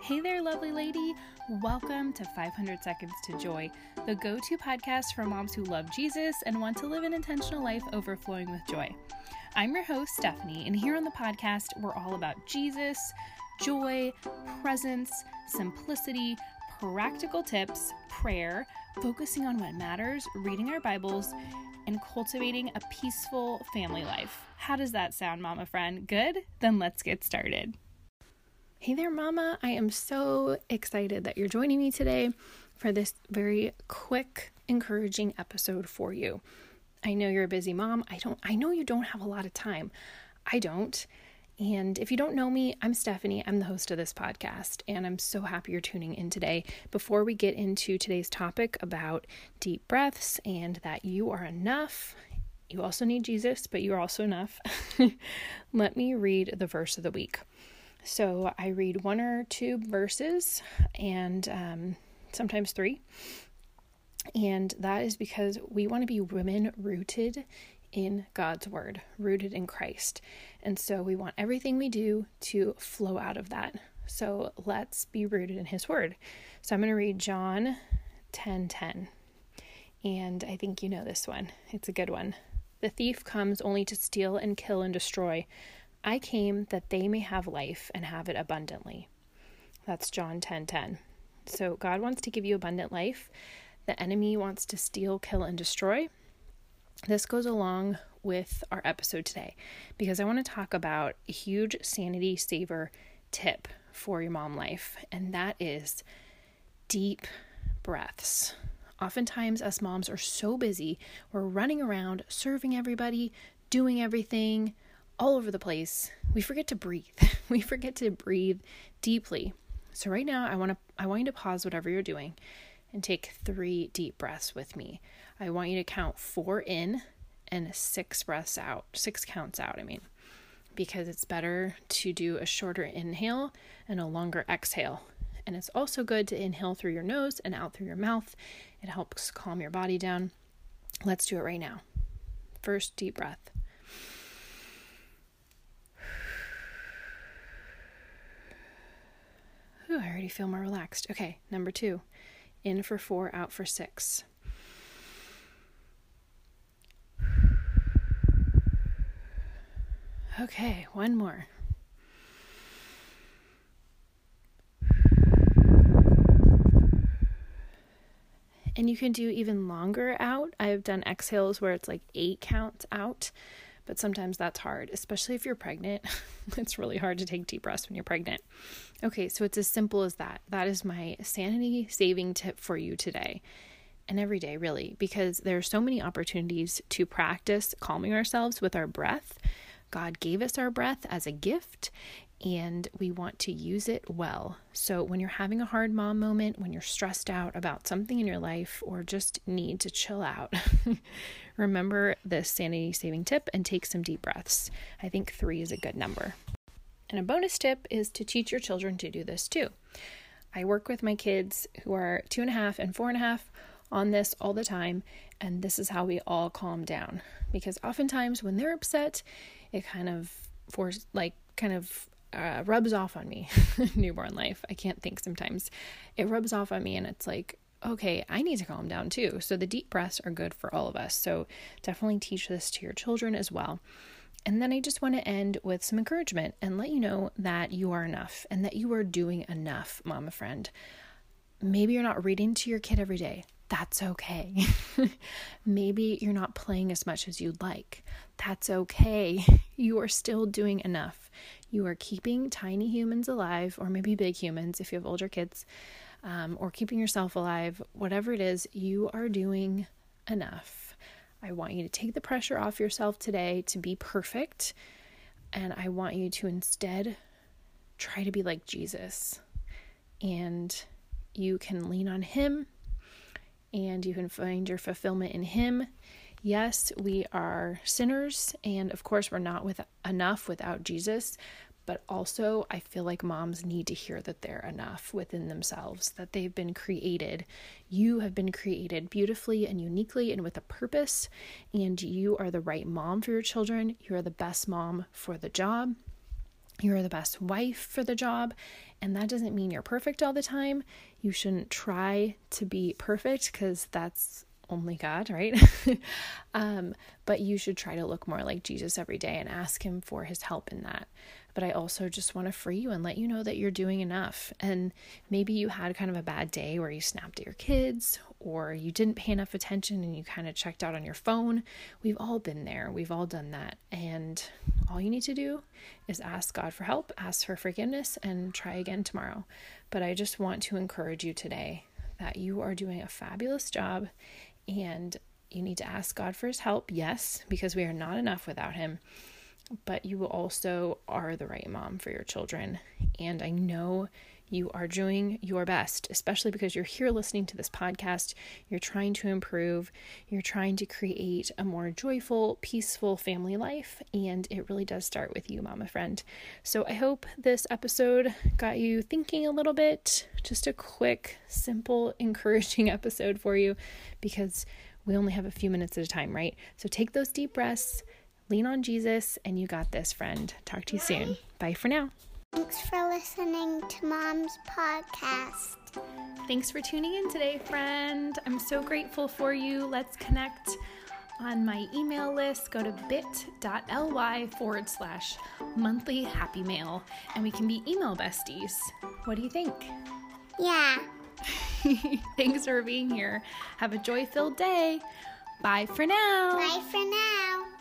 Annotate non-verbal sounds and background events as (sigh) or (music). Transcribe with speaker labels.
Speaker 1: Hey there, lovely lady. Welcome to 500 Seconds to Joy, the go to podcast for moms who love Jesus and want to live an intentional life overflowing with joy. I'm your host, Stephanie, and here on the podcast, we're all about Jesus, joy, presence, simplicity, practical tips, prayer, focusing on what matters, reading our Bibles, and cultivating a peaceful family life. How does that sound, mama friend? Good? Then let's get started. Hey there, Mama. I am so excited that you're joining me today for this very quick, encouraging episode for you. I know you're a busy mom. I don't I know you don't have a lot of time. I don't. And if you don't know me, I'm Stephanie. I'm the host of this podcast, and I'm so happy you're tuning in today. Before we get into today's topic about deep breaths and that you are enough, you also need Jesus, but you're also enough. (laughs) Let me read the verse of the week. So I read one or two verses and um, sometimes three. And that is because we want to be women rooted in God's word, rooted in Christ. And so we want everything we do to flow out of that. So let's be rooted in his word. So I'm going to read John 10 10. And I think you know this one. It's a good one. The thief comes only to steal and kill and destroy. I came that they may have life and have it abundantly. That's John 10:10. 10, 10. So God wants to give you abundant life. The enemy wants to steal, kill and destroy. This goes along with our episode today because I want to talk about a huge sanity saver tip for your mom life, and that is deep breaths. Oftentimes, us moms are so busy, we're running around serving everybody, doing everything, all over the place, we forget to breathe. (laughs) we forget to breathe deeply. So right now I want to I want you to pause whatever you're doing and take 3 deep breaths with me. I want you to count 4 in and 6 breaths out. 6 counts out, I mean. Because it's better to do a shorter inhale and a longer exhale. And it's also good to inhale through your nose and out through your mouth. It helps calm your body down. Let's do it right now. First deep breath. I already feel more relaxed. Okay, number two in for four, out for six. Okay, one more. And you can do even longer out. I've done exhales where it's like eight counts out but sometimes that's hard, especially if you're pregnant. (laughs) it's really hard to take deep breaths when you're pregnant. Okay, so it's as simple as that. That is my sanity saving tip for you today and every day, really, because there are so many opportunities to practice calming ourselves with our breath. God gave us our breath as a gift, and we want to use it well. So, when you're having a hard mom moment, when you're stressed out about something in your life, or just need to chill out, (laughs) remember this sanity saving tip and take some deep breaths. I think three is a good number. And a bonus tip is to teach your children to do this too. I work with my kids who are two and a half and four and a half on this all the time, and this is how we all calm down. Because oftentimes when they're upset, it kind of force like kind of uh, rubs off on me. (laughs) Newborn life. I can't think sometimes. It rubs off on me, and it's like, okay, I need to calm down too. So the deep breaths are good for all of us. So definitely teach this to your children as well. And then I just want to end with some encouragement and let you know that you are enough and that you are doing enough, mama friend. Maybe you're not reading to your kid every day. That's okay. (laughs) Maybe you're not playing as much as you'd like. That's okay. (laughs) You are still doing enough. You are keeping tiny humans alive, or maybe big humans if you have older kids, um, or keeping yourself alive. Whatever it is, you are doing enough. I want you to take the pressure off yourself today to be perfect. And I want you to instead try to be like Jesus. And you can lean on Him and you can find your fulfillment in Him. Yes, we are sinners, and of course, we're not with enough without Jesus. But also, I feel like moms need to hear that they're enough within themselves, that they've been created. You have been created beautifully and uniquely and with a purpose, and you are the right mom for your children. You are the best mom for the job. you're the best wife for the job. And that doesn't mean you're perfect all the time. You shouldn't try to be perfect because that's only God, right? (laughs) um, but you should try to look more like Jesus every day and ask Him for His help in that but I also just want to free you and let you know that you're doing enough. And maybe you had kind of a bad day where you snapped at your kids or you didn't pay enough attention and you kind of checked out on your phone. We've all been there, we've all done that. And all you need to do is ask God for help, ask for forgiveness, and try again tomorrow. But I just want to encourage you today that you are doing a fabulous job and you need to ask God for his help, yes, because we are not enough without him but you also are the right mom for your children. And I know you are doing your best, especially because you're here listening to this podcast. You're trying to improve, you're trying to create a more joyful, peaceful family life. And it really does start with you, mama friend. So I hope this episode got you thinking a little bit. Just a quick, simple, (laughs) encouraging episode for you because we only have a few minutes at a time, right? So take those deep breaths Lean on Jesus, and you got this, friend. Talk to you soon. Bye for now.
Speaker 2: Thanks for listening to Mom's podcast.
Speaker 1: Thanks for tuning in today, friend. I'm so grateful for you. Let's connect on my email list. Go to bit.ly forward slash monthly happy mail and we can be email besties. What do you think?
Speaker 2: Yeah. (laughs)
Speaker 1: Thanks for being here. Have a joy filled day. Bye for now.
Speaker 2: Bye for now.